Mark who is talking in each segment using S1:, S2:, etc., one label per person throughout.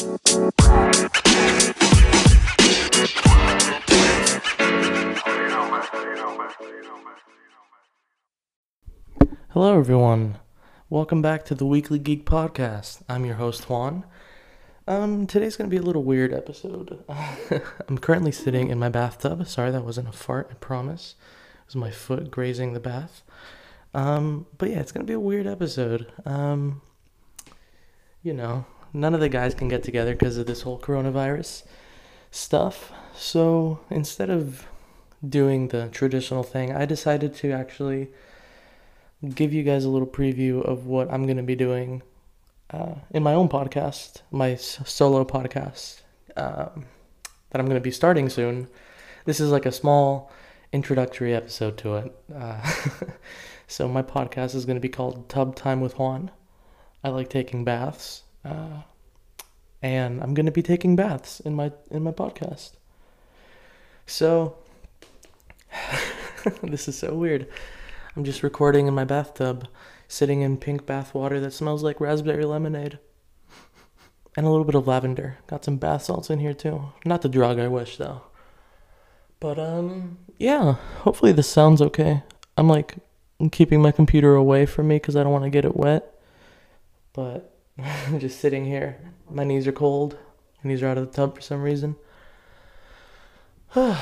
S1: Hello, everyone. Welcome back to the Weekly Geek Podcast. I'm your host, Juan. Um, today's gonna be a little weird episode. I'm currently sitting in my bathtub. Sorry, that wasn't a fart. I promise. It was my foot grazing the bath. Um, but yeah, it's gonna be a weird episode. Um, you know, none of the guys can get together because of this whole coronavirus stuff. So instead of doing the traditional thing, I decided to actually give you guys a little preview of what I'm going to be doing uh, in my own podcast, my solo podcast um, that I'm going to be starting soon. This is like a small introductory episode to it. Uh, so my podcast is going to be called Tub Time with Juan. I like taking baths, uh, and I'm to be taking baths in my in my podcast. So this is so weird. I'm just recording in my bathtub, sitting in pink bath water that smells like raspberry lemonade. And a little bit of lavender. Got some bath salts in here too. Not the drug, I wish though. But um yeah, hopefully this sounds okay. I'm like keeping my computer away from me cuz I don't want to get it wet. But just sitting here. My knees are cold. My knees are out of the tub for some reason.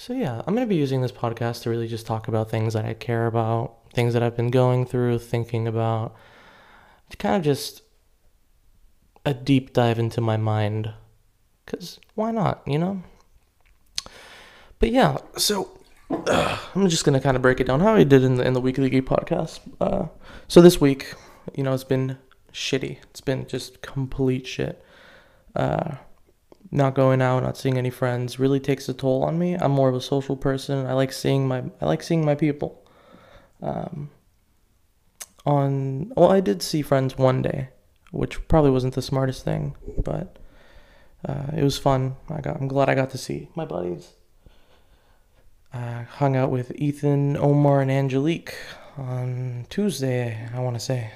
S1: So yeah, I'm gonna be using this podcast to really just talk about things that I care about, things that I've been going through, thinking about, to kind of just a deep dive into my mind, cause why not, you know? But yeah, so I'm just gonna kind of break it down how I did in the in the weekly geek podcast. Uh, so this week, you know, it's been shitty. It's been just complete shit. Uh, not going out, not seeing any friends really takes a toll on me. I'm more of a social person. I like seeing my I like seeing my people. Um, on well, I did see friends one day, which probably wasn't the smartest thing, but uh, it was fun. I got I'm glad I got to see my buddies. I hung out with Ethan, Omar, and Angelique on Tuesday. I want to say.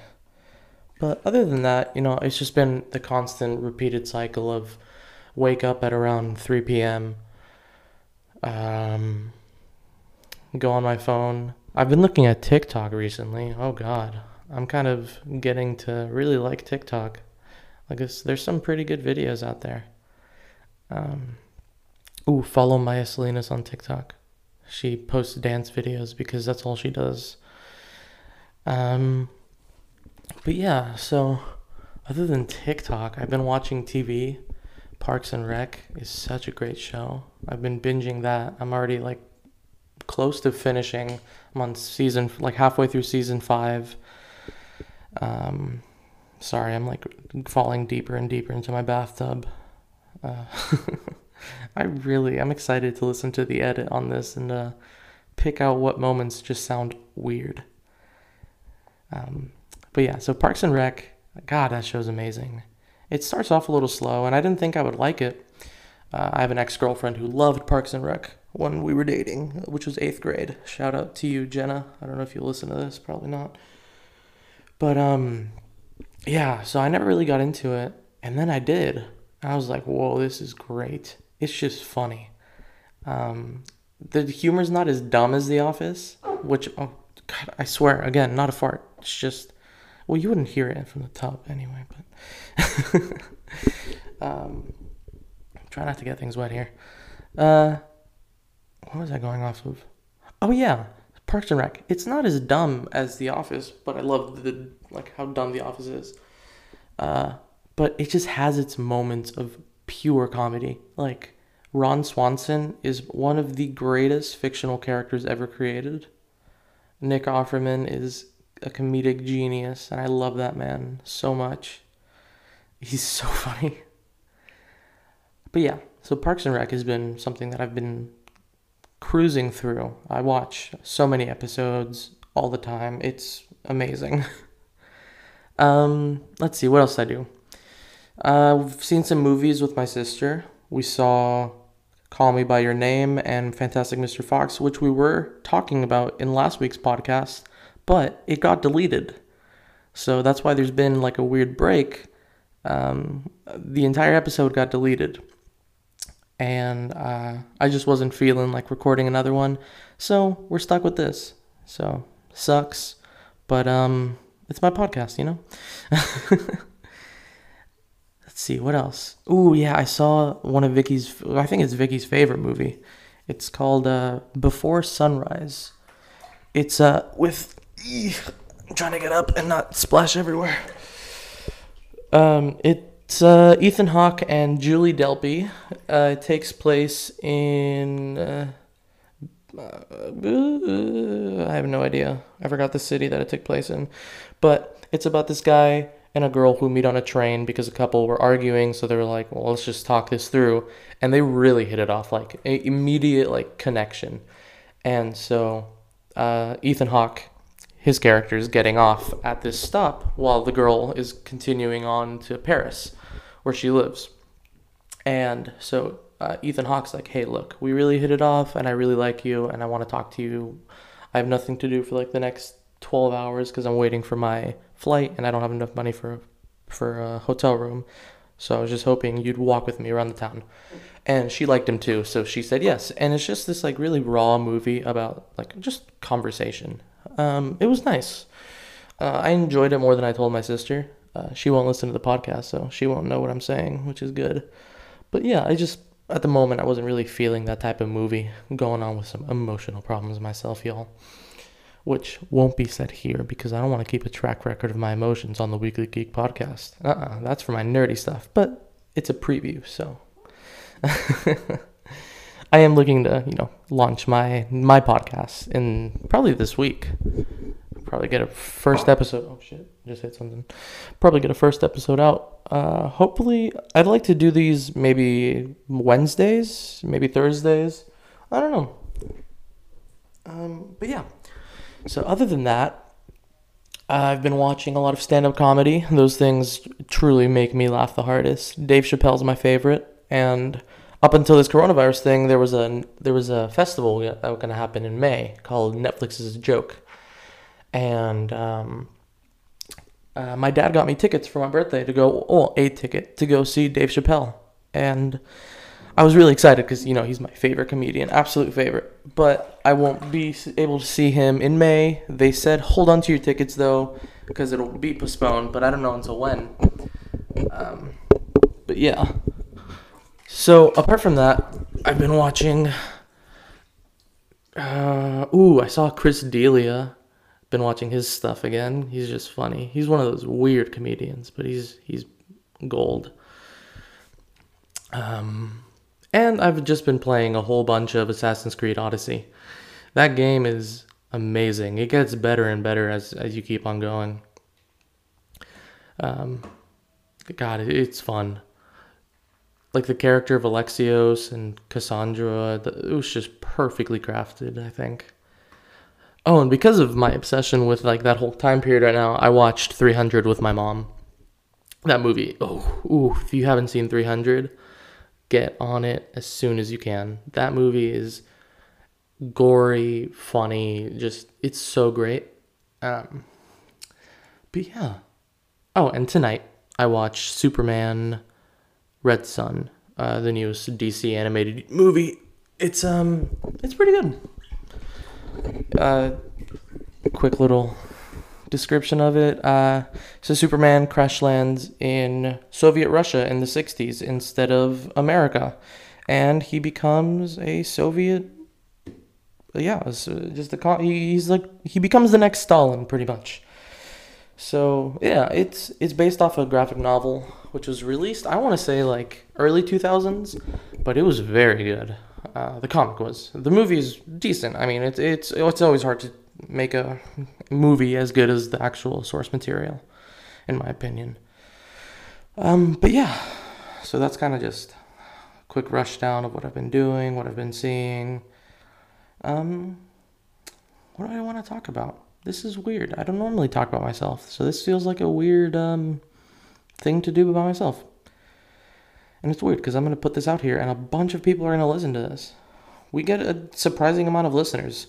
S1: But other than that, you know, it's just been the constant repeated cycle of wake up at around 3 p.m. Um, go on my phone. I've been looking at TikTok recently. Oh God, I'm kind of getting to really like TikTok. Like this, there's some pretty good videos out there. Um, ooh, follow Maya Salinas on TikTok. She posts dance videos because that's all she does. Um, but yeah, so other than TikTok, I've been watching TV. Parks and Rec is such a great show. I've been binging that. I'm already like close to finishing. I'm on season like halfway through season five. Um, sorry, I'm like falling deeper and deeper into my bathtub. Uh, I really, I'm excited to listen to the edit on this and uh, pick out what moments just sound weird. Um, but yeah, so Parks and Rec, God, that show's amazing. It starts off a little slow, and I didn't think I would like it. Uh, I have an ex girlfriend who loved Parks and Rec when we were dating, which was eighth grade. Shout out to you, Jenna. I don't know if you listen to this, probably not. But um, yeah. So I never really got into it, and then I did. I was like, "Whoa, this is great! It's just funny." Um, the humor's not as dumb as The Office, which oh God, I swear again, not a fart. It's just well, you wouldn't hear it from the top anyway, but um, try not to get things wet here. Uh, what was I going off of? Oh yeah, Parks and Rec. It's not as dumb as The Office, but I love the like how dumb The Office is. Uh, but it just has its moments of pure comedy. Like Ron Swanson is one of the greatest fictional characters ever created. Nick Offerman is a comedic genius, and I love that man so much. He's so funny. But yeah, so Parks and Rec has been something that I've been cruising through. I watch so many episodes all the time. It's amazing. um, let's see, what else I do? Uh, we've seen some movies with my sister. We saw Call Me By Your Name and Fantastic Mr. Fox, which we were talking about in last week's podcast, but it got deleted. So that's why there's been like a weird break. um, the entire episode got deleted. And uh, I just wasn't feeling like recording another one. So we're stuck with this. So sucks. But um, it's my podcast, you know? Let's see, what else? Ooh, yeah, I saw one of Vicky's, I think it's Vicky's favorite movie. It's called uh, Before Sunrise. It's uh, with. I'm trying to get up and not splash everywhere. Um, it's uh, Ethan Hawke and Julie Delpy. Uh, it takes place in. Uh, uh, I have no idea. I forgot the city that it took place in. But it's about this guy and a girl who meet on a train because a couple were arguing. So they were like, well, let's just talk this through. And they really hit it off like immediate like connection. And so uh, Ethan Hawke, his character is getting off at this stop while the girl is continuing on to Paris, where she lives. And so uh, Ethan Hawke's like, hey, look, we really hit it off, and I really like you, and I want to talk to you. I have nothing to do for like the next 12 hours because I'm waiting for my flight, and I don't have enough money for for a hotel room. So I was just hoping you'd walk with me around the town. And she liked him too, so she said yes. And it's just this like really raw movie about like just conversation. Um, it was nice. Uh, I enjoyed it more than I told my sister. Uh, she won't listen to the podcast, so she won't know what I'm saying, which is good. But yeah, I just at the moment I wasn't really feeling that type of movie. Going on with some emotional problems myself, y'all. Which won't be said here because I don't want to keep a track record of my emotions on the Weekly Geek podcast. Uh uh-uh, that's for my nerdy stuff. But it's a preview, so I am looking to, you know, launch my my podcast in probably this week. Probably get a first episode. Oh shit, just hit something. Probably get a first episode out. Uh, hopefully, I'd like to do these maybe Wednesdays, maybe Thursdays. I don't know. Um, but yeah. So other than that, I've been watching a lot of stand-up comedy. Those things truly make me laugh the hardest. Dave Chappelle's my favorite, and up until this coronavirus thing, there was a there was a festival that was going to happen in May called Netflix's Joke, and um, uh, my dad got me tickets for my birthday to go, oh, a ticket to go see Dave Chappelle, and I was really excited because you know he's my favorite comedian, absolute favorite. But I won't be able to see him in May. They said hold on to your tickets though, because it'll be postponed, but I don't know until when. Um, but yeah. So apart from that, I've been watching. Uh, ooh, I saw Chris D'Elia. Been watching his stuff again. He's just funny. He's one of those weird comedians, but he's he's gold. Um, and I've just been playing a whole bunch of Assassin's Creed Odyssey. That game is amazing. It gets better and better as as you keep on going. Um, God, it's fun like the character of Alexios and Cassandra, it was just perfectly crafted, I think. Oh, and because of my obsession with like that whole time period right now, I watched 300 with my mom. That movie, oh, ooh, if you haven't seen 300, get on it as soon as you can. That movie is gory, funny, just it's so great. Um, but yeah. Oh, and tonight I watched Superman Red Sun, uh, the newest DC animated movie. It's um, it's pretty good. Uh, quick little description of it. Uh, so Superman crash lands in Soviet Russia in the '60s instead of America, and he becomes a Soviet. Yeah, just a he's like he becomes the next Stalin, pretty much. So yeah, it's it's based off a graphic novel which was released, I want to say like early 2000s, but it was very good. Uh, the comic was. The movie is decent. I mean, it's it's it's always hard to make a movie as good as the actual source material, in my opinion. Um, but yeah, so that's kind of just a quick rush down of what I've been doing, what I've been seeing. Um, what do I want to talk about? This is weird. I don't normally talk about myself, so this feels like a weird um thing to do by myself. And it's weird because I'm going to put this out here and a bunch of people are going to listen to this. We get a surprising amount of listeners.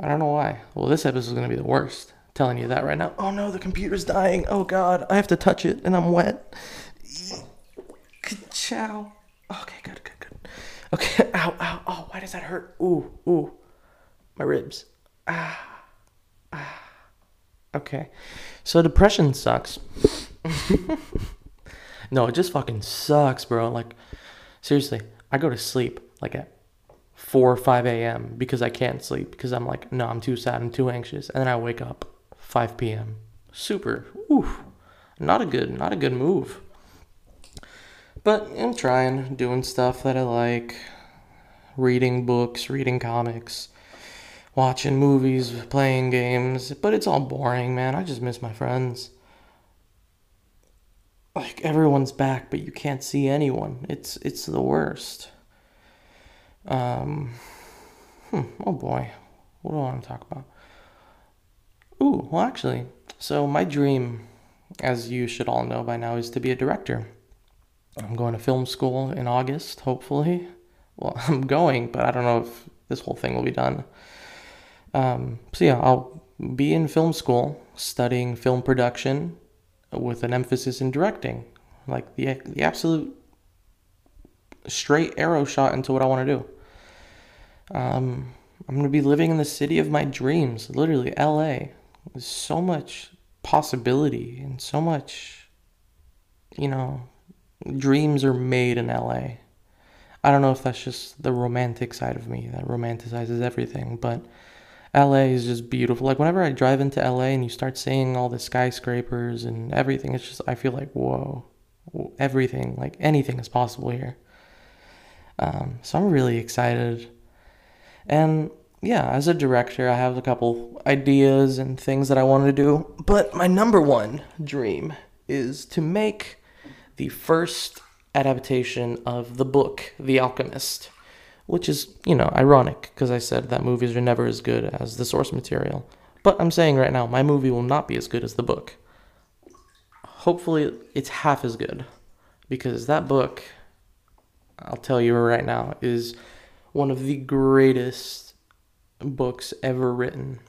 S1: I don't know why. Well, this episode is going to be the worst telling you that right now. Oh no, the computer's dying. Oh god, I have to touch it and I'm wet. Ciao. Okay, good, good, good. Okay, ow, ow, oh, why does that hurt? Ooh, ooh, my ribs. Ah, ah. Okay, so depression sucks. no, it just fucking sucks, bro. Like, seriously, I go to sleep like at 4 or 5 a.m. because I can't sleep because I'm like, no, I'm too sad, I'm too anxious. And then I wake up 5 p.m. Super. Oof. Not a good, not a good move. But I'm trying, doing stuff that I like, reading books, reading comics, watching movies, playing games, but it's all boring, man. I just miss my friends. Like everyone's back, but you can't see anyone. It's it's the worst. Um, hmm, oh boy, what do I want to talk about? Ooh, well, actually, so my dream, as you should all know by now, is to be a director. I'm going to film school in August, hopefully. Well, I'm going, but I don't know if this whole thing will be done. Um, so, yeah, I'll be in film school studying film production with an emphasis in directing. Like the, the absolute straight arrow shot into what I want to do. Um, I'm going to be living in the city of my dreams, literally LA. There's so much possibility and so much, you know, dreams are made in LA. I don't know if that's just the romantic side of me that romanticizes everything, but LA is just beautiful. Like whenever I drive into LA and you start seeing all the skyscrapers and everything, it's just I feel like whoa, everything like anything is possible here. Um, so I'm really excited, and yeah, as a director, I have a couple ideas and things that I want to do. But my number one dream is to make the first adaptation of the book, The Alchemist, which is, you know, ironic because I said that movies are never as good as the source material. But I'm saying right now, my movie will not be as good as the book. Hopefully, it's half as good because that book, I'll tell you right now, is one of the greatest books ever written.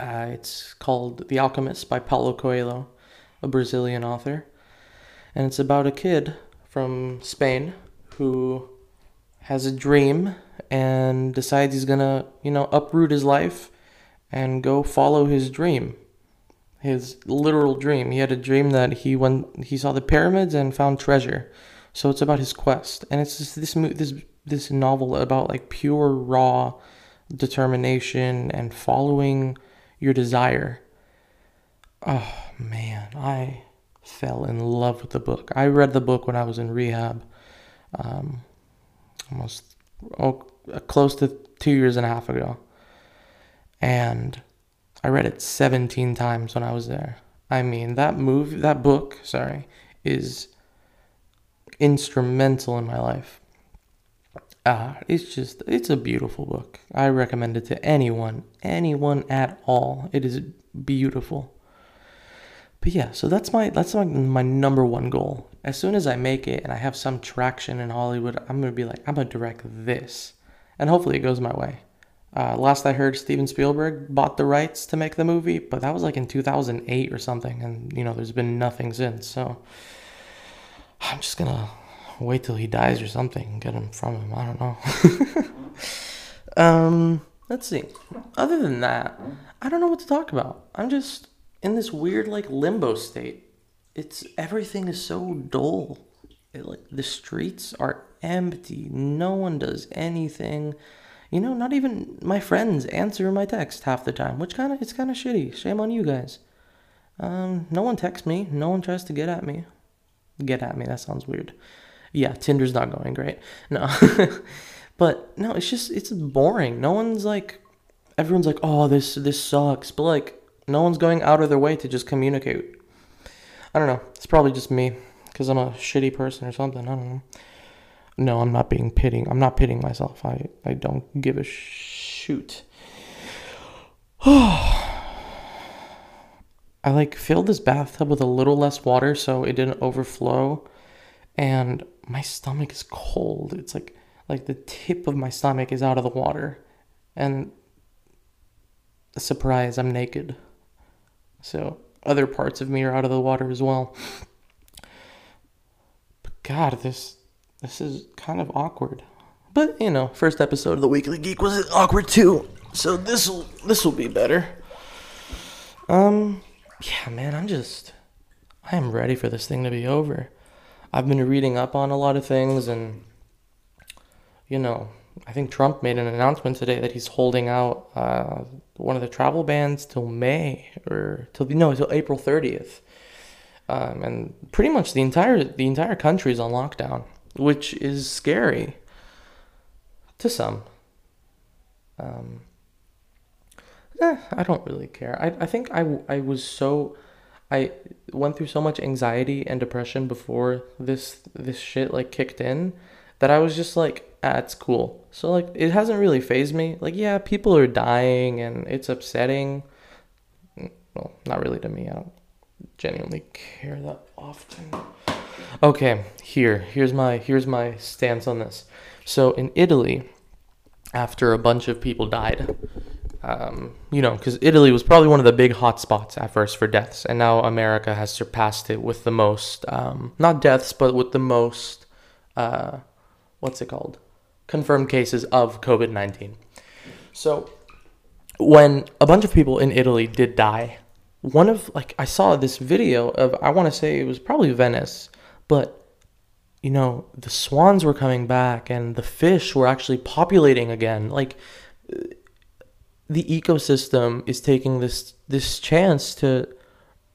S1: Uh, it's called The Alchemist by Paulo Coelho, a Brazilian author. And it's about a kid from Spain who has a dream and decides he's gonna, you know, uproot his life and go follow his dream. His literal dream. He had a dream that he went he saw the pyramids and found treasure. So it's about his quest. And it's just this this this novel about like pure raw determination and following your desire. Oh man, I fell in love with the book. I read the book when I was in rehab, um, almost oh, close to two years and a half ago. And I read it 17 times when I was there. I mean, that movie, that book, sorry, is instrumental in my life. Uh, it's just, it's a beautiful book. I recommend it to anyone, anyone at all. It is beautiful. But yeah, so that's my that's my, my number one goal. As soon as I make it and I have some traction in Hollywood, I'm gonna be like, I'm gonna direct this, and hopefully it goes my way. Uh, last I heard, Steven Spielberg bought the rights to make the movie, but that was like in 2008 or something, and you know, there's been nothing since. So I'm just gonna wait till he dies or something, and get him from him. I don't know. um, let's see. Other than that, I don't know what to talk about. I'm just in this weird like limbo state. It's everything is so dull. It, like the streets are empty. No one does anything. You know, not even my friends answer my text half the time, which kind of it's kind of shitty. Shame on you guys. Um, no one texts me. No one tries to get at me. Get at me. That sounds weird. Yeah, Tinder's not going great. No. but no, it's just it's boring. No one's like everyone's like, "Oh, this this sucks." But like no one's going out of their way to just communicate. I don't know. It's probably just me because I'm a shitty person or something. I don't know. No, I'm not being pitting. I'm not pitting myself. I, I don't give a shoot. I like filled this bathtub with a little less water so it didn't overflow and my stomach is cold. It's like like the tip of my stomach is out of the water and surprise, I'm naked. So other parts of me are out of the water as well. But God, this this is kind of awkward. But you know, first episode of the Weekly Geek was awkward too. So this will this will be better. Um, yeah, man, I'm just I am ready for this thing to be over. I've been reading up on a lot of things, and you know, I think Trump made an announcement today that he's holding out uh, one of the travel bans till May or till no till April 30th, um, and pretty much the entire the entire country is on lockdown, which is scary to some. Um, eh, I don't really care. I, I think I, I was so I went through so much anxiety and depression before this this shit like kicked in that I was just like, ah, it's cool. So like it hasn't really phased me. Like yeah, people are dying and it's upsetting. Well, not really to me. I don't genuinely care that often. Okay, here. Here's my here's my stance on this. So in Italy, after a bunch of people died, um, you know, because Italy was probably one of the big hotspots at first for deaths, and now America has surpassed it with the most, um, not deaths, but with the most, uh, what's it called? Confirmed cases of COVID 19. So, when a bunch of people in Italy did die, one of, like, I saw this video of, I want to say it was probably Venice, but you know, the swans were coming back and the fish were actually populating again. Like, the ecosystem is taking this this chance to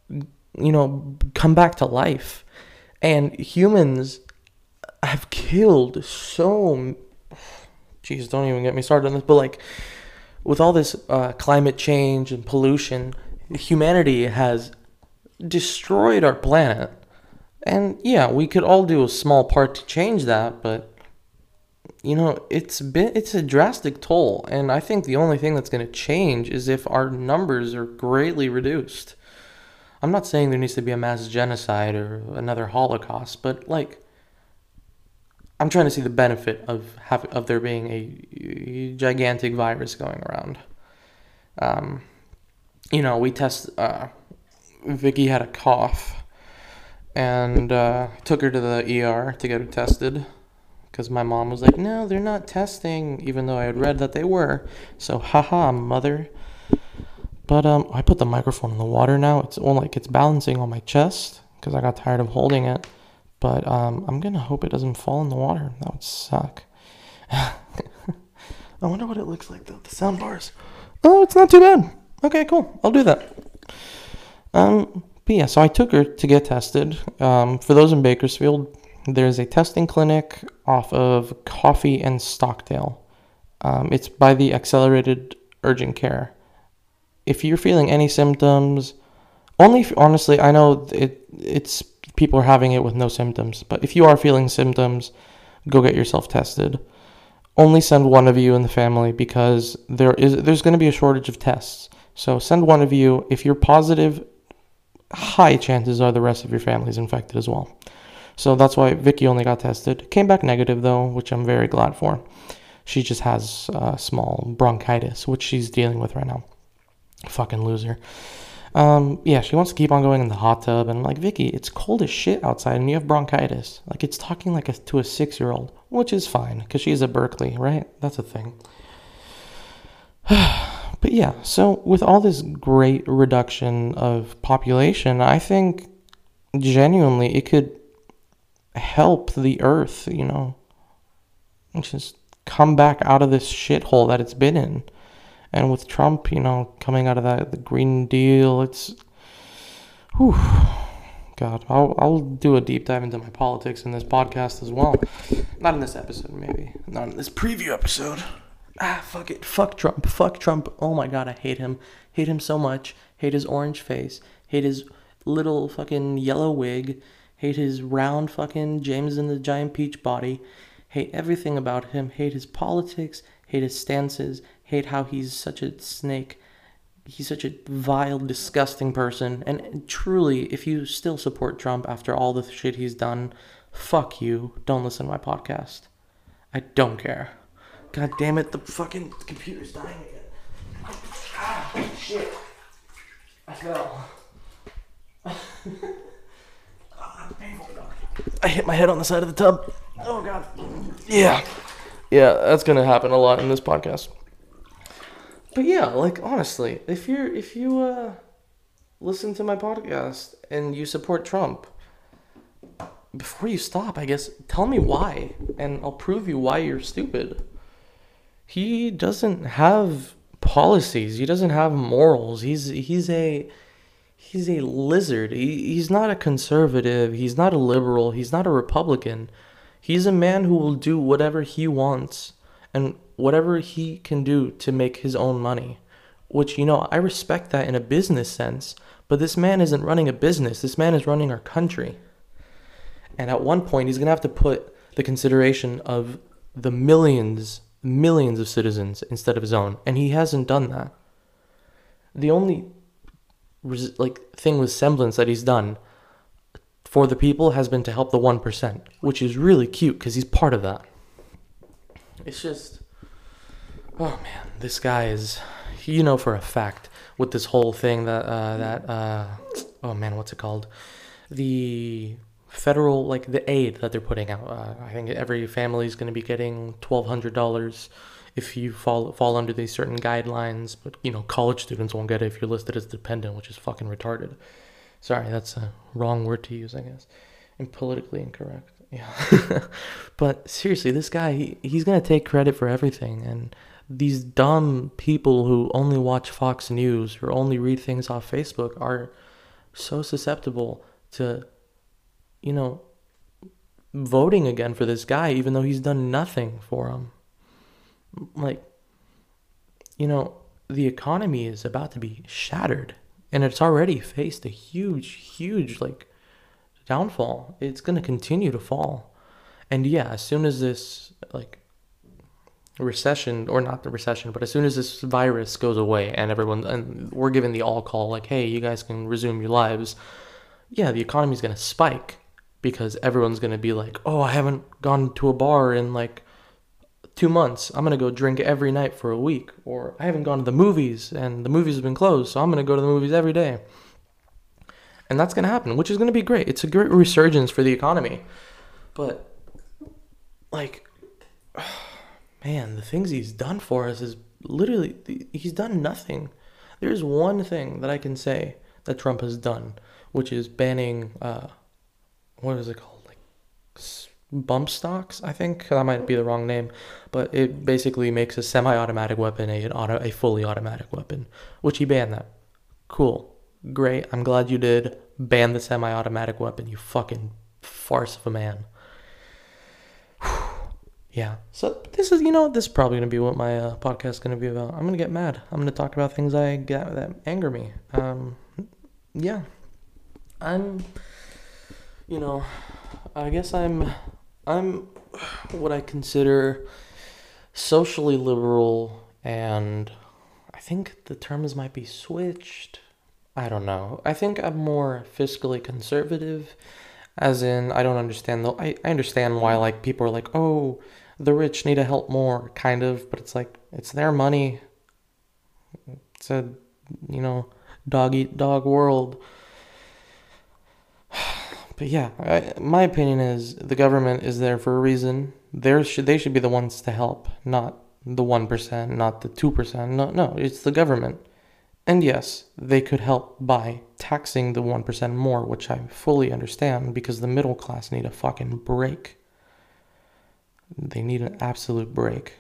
S1: you know come back to life and humans have killed so jeez don't even get me started on this but like with all this uh, climate change and pollution humanity has destroyed our planet and yeah we could all do a small part to change that but you know, it's been it's a drastic toll, and I think the only thing that's going to change is if our numbers are greatly reduced. I'm not saying there needs to be a mass genocide or another Holocaust, but like I'm trying to see the benefit of have, of there being a, gigantic virus going around. Um, you know, we test. Uh, Vicky had a cough, and uh, took her to the ER to get her tested because my mom was like, no, they're not testing, even though I had read that they were. So, haha, mother. But um, I put the microphone in the water now. It's only like it's balancing on my chest because I got tired of holding it. But um, I'm gonna hope it doesn't fall in the water. That would suck. I wonder what it looks like though. The sound bars. Oh, it's not too bad. Okay, cool. I'll do that. Um, but yeah, so I took her to get tested. Um, for those in Bakersfield, there's a testing clinic off of Coffee and Stockdale. Um, it's by the Accelerated Urgent Care. If you're feeling any symptoms, only if, honestly, I know it it's people are having it with no symptoms, but if you are feeling symptoms, go get yourself tested. Only send one of you in the family because there is there's going to be a shortage of tests. So send one of you. If you're positive, high chances are the rest of your family is infected as well. So that's why Vicky only got tested. Came back negative though, which I'm very glad for. She just has uh, small bronchitis, which she's dealing with right now. Fucking loser. Um, yeah, she wants to keep on going in the hot tub, and I'm like, Vicky, it's cold as shit outside, and you have bronchitis. Like, it's talking like a, to a six year old, which is fine, because she's at Berkeley, right? That's a thing. but yeah, so with all this great reduction of population, I think genuinely it could help the earth, you know, just come back out of this shithole that it's been in. And with Trump, you know, coming out of that the Green Deal, it's, whew, God, I'll I'll do a deep dive into my politics in this podcast as well. Not in this episode, maybe. Not in this preview episode. Ah, fuck it. Fuck Trump. Fuck Trump. Oh my God, I hate him. Hate him so much. Hate his orange face. Hate his little fucking yellow wig hate his round fucking James and the Giant Peach body, hate everything about him, hate his politics, hate his stances, hate how he's such a snake. He's such a vile, disgusting person. And truly, if you still support Trump after all the shit he's done, fuck you. Don't listen to my podcast. I don't care. God damn it, the fucking computer's dying again. Ah, shit. I fell. I hit my head on the side of the tub. Oh god. Yeah. Yeah, that's gonna happen a lot in this podcast. But yeah, like honestly, if you're if you uh listen to my podcast and you support Trump, before you stop, I guess tell me why and I'll prove you why you're stupid. He doesn't have policies. He doesn't have morals. He's he's a he's a lizard. He, he's not a conservative. He's not a liberal. He's not a Republican. He's a man who will do whatever he wants and whatever he can do to make his own money. Which, you know, I respect that in a business sense, but this man isn't running a business. This man is running our country. And at one point, he's going to have to put the consideration of the millions, millions of citizens instead of his own. And he hasn't done that. The only like thing with semblance that he's done for the people has been to help the 1%, which is really cute because he's part of that. It's just, oh man, this guy is, you know, for a fact with this whole thing that, uh, that, uh, oh man, what's it called? The federal, like the aid that they're putting out. Uh, I think every family is going to be getting $1,200 if you fall fall under these certain guidelines. But you know, college students won't get it if you're listed as dependent, which is fucking retarded. Sorry, that's a wrong word to use, I guess, and politically incorrect. Yeah, but seriously, this guy he, he's gonna take credit for everything, and these dumb people who only watch Fox News or only read things off Facebook are so susceptible to, you know, voting again for this guy, even though he's done nothing for them like you know the economy is about to be shattered and it's already faced a huge huge like downfall. It's going to continue to fall. And yeah as soon as this like recession or not the recession but as soon as this virus goes away and everyone and we're given the all call like hey you guys can resume your lives yeah the economy's going to spike because everyone's going to be like oh i haven't gone to a bar in like two months, I'm gonna go drink every night for a week. Or I haven't gone to the movies and the movies have been closed, so I'm gonna go to the movies every day. And that's gonna happen, which is gonna be great. It's a great resurgence for the economy. But, like, man, the things he's done for us is literally, he's done nothing. There's one thing that I can say that Trump has done, which is banning, uh, what is it called? Like, bump stocks, I think. That might be the wrong name. But it basically makes a semi automatic weapon a, auto, a fully automatic weapon, which he banned that. Cool. Great. I'm glad you did ban the semi automatic weapon, you fucking farce of a man. Yeah. So this is, you know, this is probably to be what my uh, podcast is to be about. I'm to get mad. I'm to talk about things I get that anger me. Um, yeah. I'm, you know, I guess I'm I'm what I consider socially liberal, and I think the terms might be switched. I don't know. I think I'm more fiscally conservative, as in I don't understand though. I, I understand why like people are like, oh, the rich need to help more, kind of, but it's like it's their money. It's a you know dog eat dog world. But yeah, I, my opinion is the government is there for a reason. There should they should be the ones to help, not the one percent, not the two percent. No, no, it's the government. And yes, they could help by taxing the one percent more, which I fully understand because the middle class need a fucking break. They need an absolute break.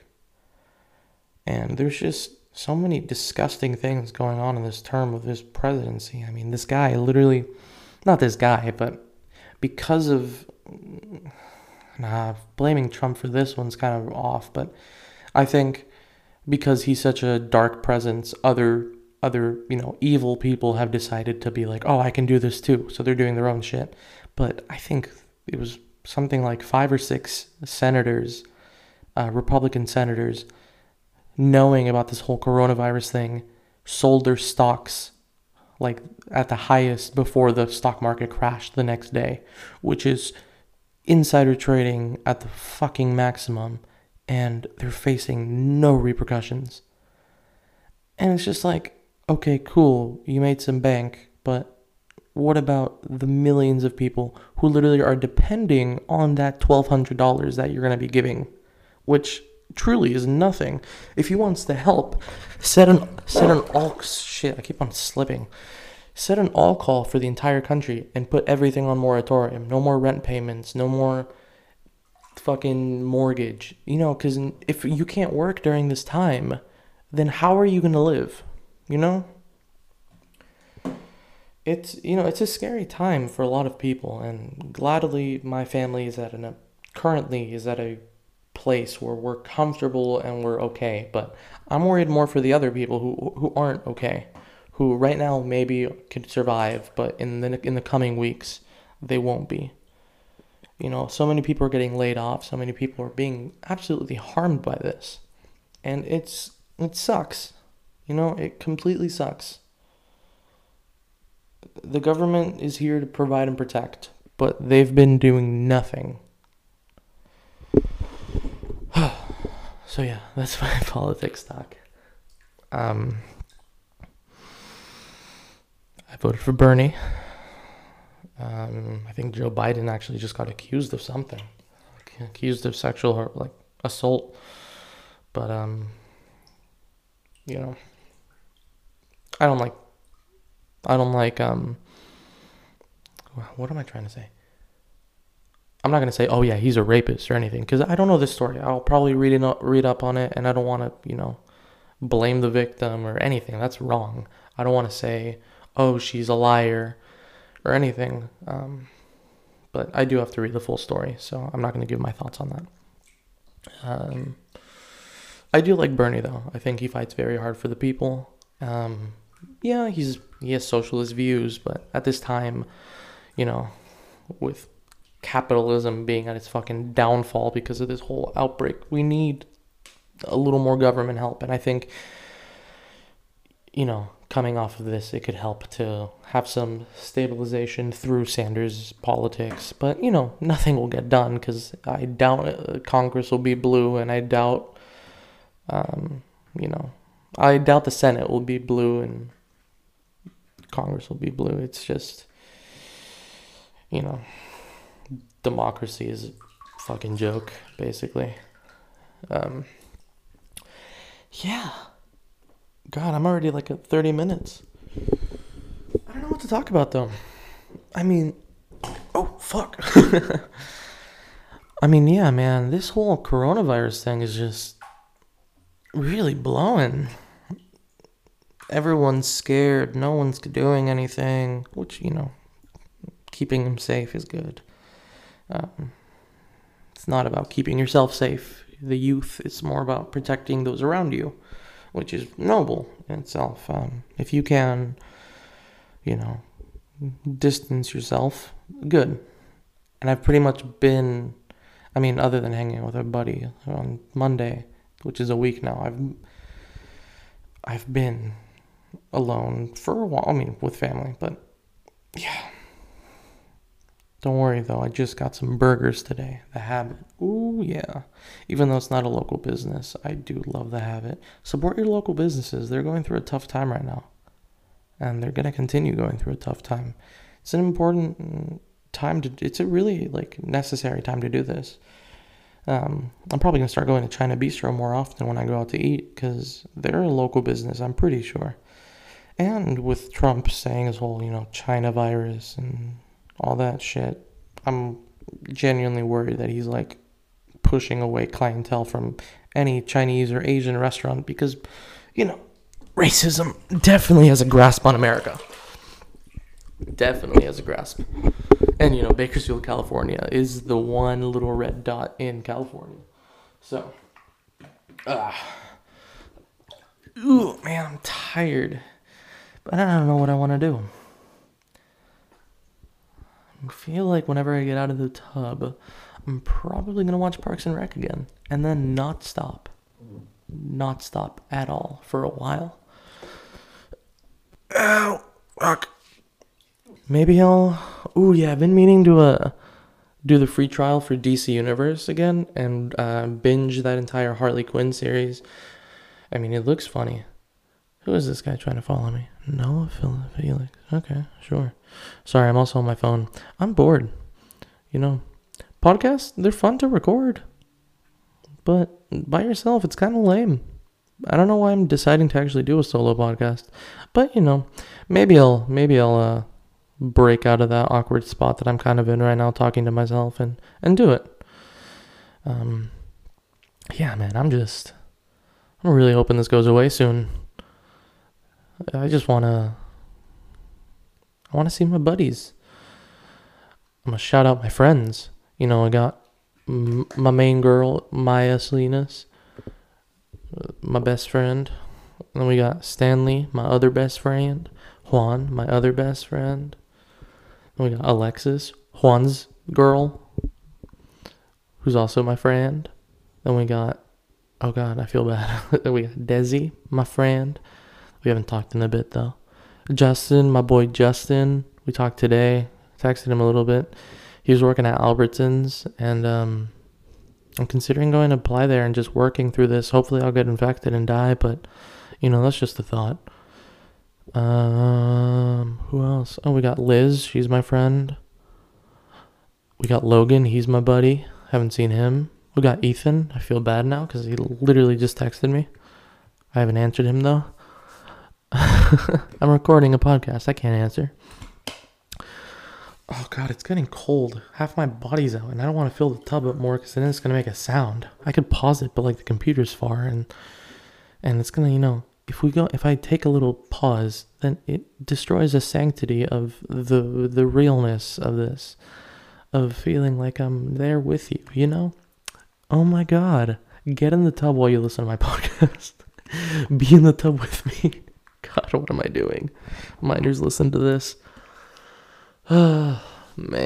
S1: And there's just so many disgusting things going on in this term of this presidency. I mean, this guy literally, not this guy, but because of nah, blaming Trump for this one's kind of off, but I think because he's such a dark presence, other other, you know, evil people have decided to be like, "Oh, I can do this too." So they're doing their own shit. But I think it was something like 5 or 6 senators, uh, Republican senators knowing about this whole coronavirus thing, sold their stocks like at the highest before the stock market crashed the next day, which is insider trading at the fucking maximum, and they're facing no repercussions. And it's just like, okay, cool, you made some bank, but what about the millions of people who literally are depending on that $1,200 that you're going to be giving, which truly is nothing. If he wants to help, set an set an all shit. I keep on slipping. Set an all call for the entire country and put everything on moratorium. No more rent payments. No more fucking mortgage. You know, because if you can't work during this time, then how are you gonna live? You know. It's you know it's a scary time for a lot of people, and gladly my family is at an currently is at a place where we're comfortable and we're okay. But I'm worried more for the other people who who aren't okay, who right now maybe could survive, but in the in the coming weeks they won't be. You know, so many people are getting laid off, so many people are being absolutely harmed by this. And it's it sucks. You know, it completely sucks. The government is here to provide and protect, but they've been doing nothing so yeah, that's my politics talk. Um, I voted for Bernie. Um, I think Joe Biden actually just got accused of something, accused of sexual like assault. But um, you know, I don't like. I don't like um. What am I trying to say? I'm not gonna say, oh yeah, he's a rapist or anything, because I don't know this story. I'll probably read it up, read up on it, and I don't want to, you know, blame the victim or anything. That's wrong. I don't want to say, oh, she's a liar or anything. Um, but I do have to read the full story, so I'm not gonna give my thoughts on that. Um, I do like Bernie though. I think he fights very hard for the people. Um, yeah, he's he has socialist views, but at this time, you know, with capitalism being at its fucking downfall because of this whole outbreak. We need a little more government help. And I think, you know, coming off of this, it could help to have some stabilization through Sanders' politics. But, you know, nothing will get done because I doubt uh, Congress will be blue and I doubt, um, you know, I doubt the Senate will be blue and Congress will be blue. It's just, you know democracy is a fucking joke, basically. Um, yeah. God, I'm already like at 30 minutes. I don't know what to talk about though. I mean, oh, fuck. I mean, yeah, man, this whole coronavirus thing is just really blowing. Everyone's scared. No one's doing anything, which, you know, keeping them safe is good. Um, it's not about keeping yourself safe. The youth, it's more about protecting those around you, which is noble in itself. Um, if you can, you know, distance yourself, good. And I've pretty much been, I mean, other than hanging with a buddy on Monday, which is a week now, I've I've been alone for a while. I mean, with family, but yeah, don't worry though, I just got some burgers today. The Habit. Ooh, yeah. Even though it's not a local business, I do love The Habit. Support your local businesses. They're going through a tough time right now. And they're going to continue going through a tough time. It's an important time to, it's a really like necessary time to do this. Um, I'm probably going to start going to China Bistro more often when I go out to eat because they're a local business, I'm pretty sure. And with Trump saying his whole, you know, China virus and all that shit. I'm genuinely worried that he's like pushing away clientele from any Chinese or Asian restaurant because, you know, racism definitely has a grasp on America. Definitely has a grasp. And, you know, Bakersfield, California is the one little red dot in California. So, ah. Ooh, man, I'm tired. But I don't know what I want to do. I feel like whenever I get out of the tub, I'm probably gonna watch Parks and Rec again, and then not stop, not stop at all for a while. Ow, fuck. Maybe I'll. Ooh, yeah, I've been meaning to uh do the free trial for DC Universe again and uh, binge that entire Harley Quinn series. I mean, it looks funny. Who is this guy trying to follow me? Noah Felix. Okay, sure. Sorry, I'm also on my phone. I'm bored. You know, podcasts, they're fun to record. But by yourself, it's kind of lame. I don't know why I'm deciding to actually do a solo podcast. But, you know, maybe I'll maybe I'll uh break out of that awkward spot that I'm kind of in right now talking to myself and and do it. Um yeah, man, I'm just I'm really hoping this goes away soon. I just want to I want to see my buddies. I'm to shout out my friends. You know, I got m- my main girl, Maya Salinas, uh, my best friend. And then we got Stanley, my other best friend. Juan, my other best friend. Then we got Alexis, Juan's girl, who's also my friend. Then we got, oh God, I feel bad. we got Desi, my friend. We haven't talked in a bit though. Justin, my boy Justin, we talked today. Texted him a little bit. He was working at Albertsons, and um, I'm considering going to apply there and just working through this. Hopefully, I'll get infected and die, but you know, that's just a thought. Um, who else? Oh, we got Liz. She's my friend. We got Logan. He's my buddy. Haven't seen him. We got Ethan. I feel bad now because he literally just texted me. I haven't answered him though. I'm recording a podcast. I can't answer. Oh god, it's getting cold. Half my body's out, and I don't want to fill the tub up more because then it's gonna make a sound. I could pause it, but like the computer's far, and and it's gonna, you know, if we go, if I take a little pause, then it destroys the sanctity of the the realness of this, of feeling like I'm there with you. You know? Oh my god, get in the tub while you listen to my podcast. Be in the tub with me. God, what am I doing? Miners, listen to this. Man,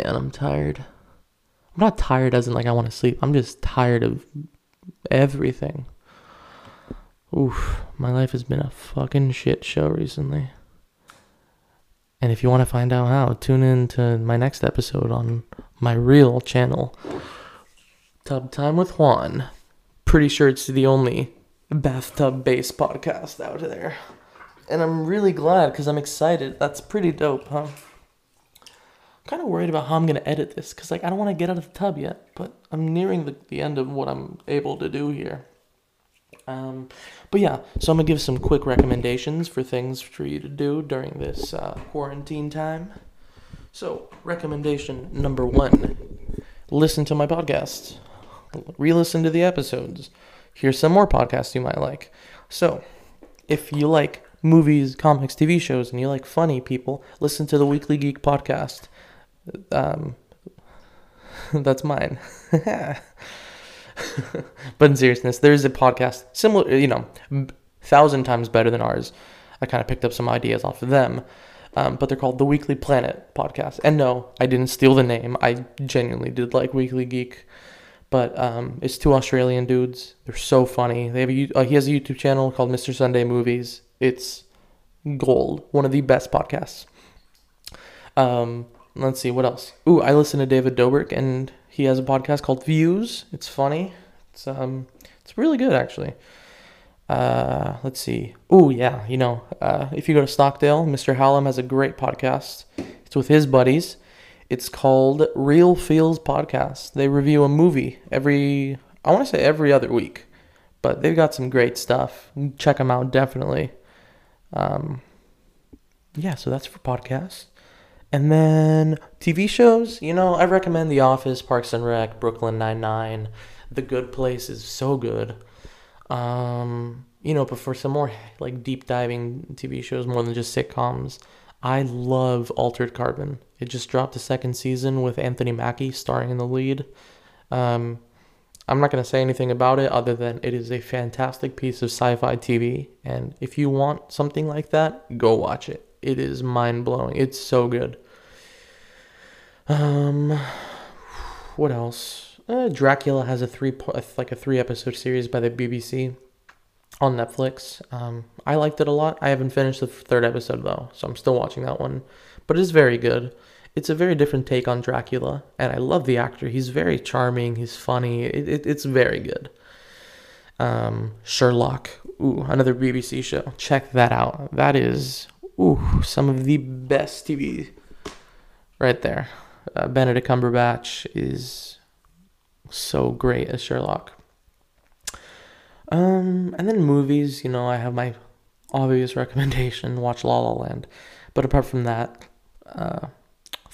S1: I'm tired. I'm not tired as in like I want to sleep. I'm just tired of everything. Oof, my life has been a fucking shit show recently. And if you want to find out how, tune in to my next episode on my real channel, Tub Time with Juan. Pretty sure it's the only bathtub based podcast out there. And I'm really glad because I'm excited. That's pretty dope, huh? kind of worried about how I'm gonna edit this because like I don't want to get out of the tub yet, but I'm nearing the, the end of what I'm able to do here. Um, but yeah, so I'm gonna give some quick recommendations for things for you to do during this uh, quarantine time. So recommendation number one: listen to my podcast, re-listen to the episodes. Here's some more podcasts you might like. So, if you like movies, comics, TV shows, and you like funny people, listen to the Weekly Geek podcast. Um, that's mine. but in seriousness, there's a podcast similar, you know, thousand times better than ours. I kind of picked up some ideas off of them. Um, but they're called the Weekly Planet podcast. And no, I didn't steal the name. I genuinely did like Weekly Geek. But um, it's two Australian dudes. They're so funny. They have a, uh, he has a YouTube channel called Mr. Sunday Movies. It's gold. One of the best podcasts. Um, let's see what else. Ooh, I listen to David Dobrik, and he has a podcast called Views. It's funny. It's um, it's really good actually. Uh, let's see. Ooh, yeah, you know, uh, if you go to Stockdale, Mr. Hallam has a great podcast. It's with his buddies. It's called Real Feels Podcast. They review a movie every, I want to say every other week, but they've got some great stuff. Check them out definitely. Um, yeah, so that's for podcasts. And then TV shows, you know, I recommend The Office, Parks and Rec, Brooklyn Nine Nine. The Good Place is so good. Um, you know, but for some more like deep diving TV shows, more than just sitcoms, I love Altered Carbon. It just dropped a second season with Anthony Mackie starring in the lead. Um, I'm not going to say anything about it other than it is a fantastic piece of sci fi TV. And if you want something like that, go watch it it is mind blowing. It's so good. Um, what else? Uh, Dracula has a three like a three episode series by the BBC on Netflix. Um, I liked it a lot. I haven't finished the third episode though, so I'm still watching that one. But it is very good. It's a very different take on Dracula, and I love the actor. He's very charming. He's funny. It, it, it's very good. Um, Sherlock, ooh, another BBC show. Check that out. That is ooh some of the best TV right there. Uh, Benedict Cumberbatch is so great as Sherlock. Um, and then movies, you know, I have my obvious recommendation: watch La La Land. But apart from that, uh,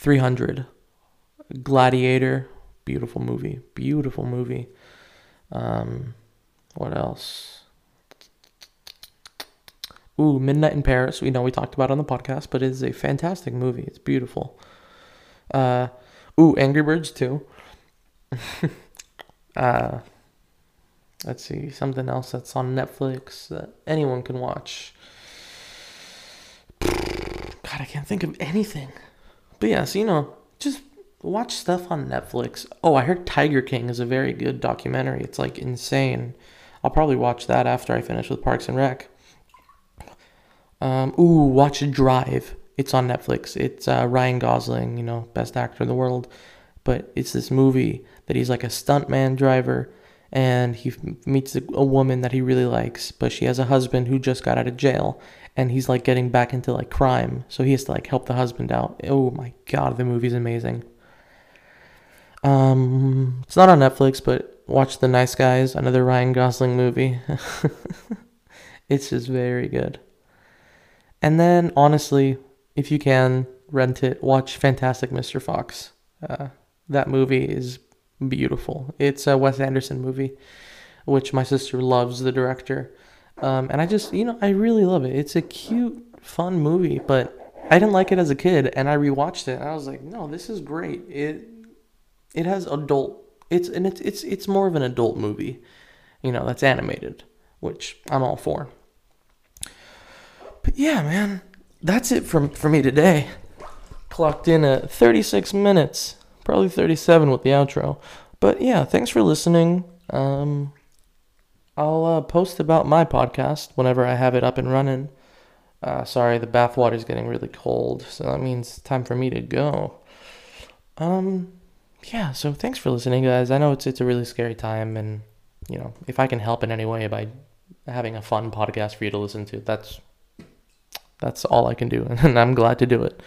S1: 300, Gladiator, beautiful movie, beautiful movie. Um, what else? Ooh, Midnight in Paris. We know we talked about on the podcast, but it is a fantastic movie. It's beautiful. Uh, ooh, Angry Birds too. uh, let's see something else that's on Netflix that anyone can watch. God, I can't think of anything. But yeah, so you know, just watch stuff on Netflix. Oh, I heard Tiger King is a very good documentary. It's like insane. I'll probably watch that after I finish with Parks and Rec. Um, ooh, watch Drive. It's on Netflix. It's uh, Ryan Gosling, you know, best actor in the world. But it's this movie that he's like a stuntman driver and he meets a, woman that he really likes, but she has a husband who just got out of jail and he's like getting back into like crime. So he has to like help the husband out. Oh my god, the movie's amazing. Um, it's not on Netflix, but watch The Nice Guys, another Ryan Gosling movie. it's just very good. And then, honestly, if you can rent it, watch Fantastic Mr. Fox. Uh, that movie is beautiful. It's a Wes Anderson movie, which my sister loves the director. Um, and I just, you know, I really love it. It's a cute, fun movie, but I didn't like it as a kid, and I rewatched it, and I was like, no, this is great. It it has adult. It's and it's it's it's more of an adult movie, you know, that's animated, which I'm all for. But yeah, man, that's it from for me today. Clocked in at 36 minutes, probably 37 with the outro. But yeah, thanks for listening. Um, I'll uh, post about my podcast whenever I have it up and running. Uh, sorry, the bathwater is getting really cold, so that means time for me to go. Um, yeah. So thanks for listening, guys. I know it's it's a really scary time, and you know if I can help in any way by having a fun podcast for you to listen to, that's that's all I can do, and I'm glad to do it.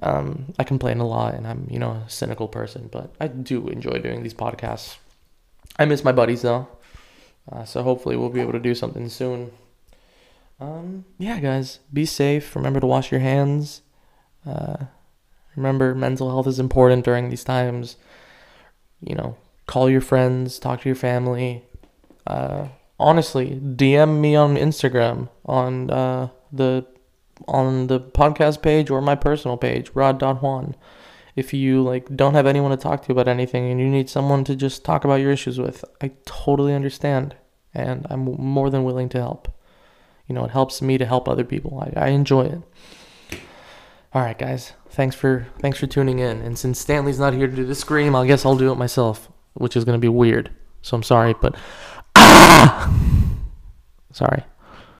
S1: Um, I complain a lot, and I'm you know a cynical person, but I do enjoy doing these podcasts. I miss my buddies though, uh, so hopefully we'll be able to do something soon. Um, yeah, guys, be safe. Remember to wash your hands. Uh, remember, mental health is important during these times. You know, call your friends, talk to your family. Uh, honestly, DM me on Instagram on uh, the on the podcast page or my personal page, rod.juan. If you like don't have anyone to talk to about anything and you need someone to just talk about your issues with, I totally understand and I'm more than willing to help. You know, it helps me to help other people. I, I enjoy it. All right, guys. Thanks for thanks for tuning in. And since Stanley's not here to do the scream, I guess I'll do it myself, which is gonna be weird. So I'm sorry, but ah! sorry.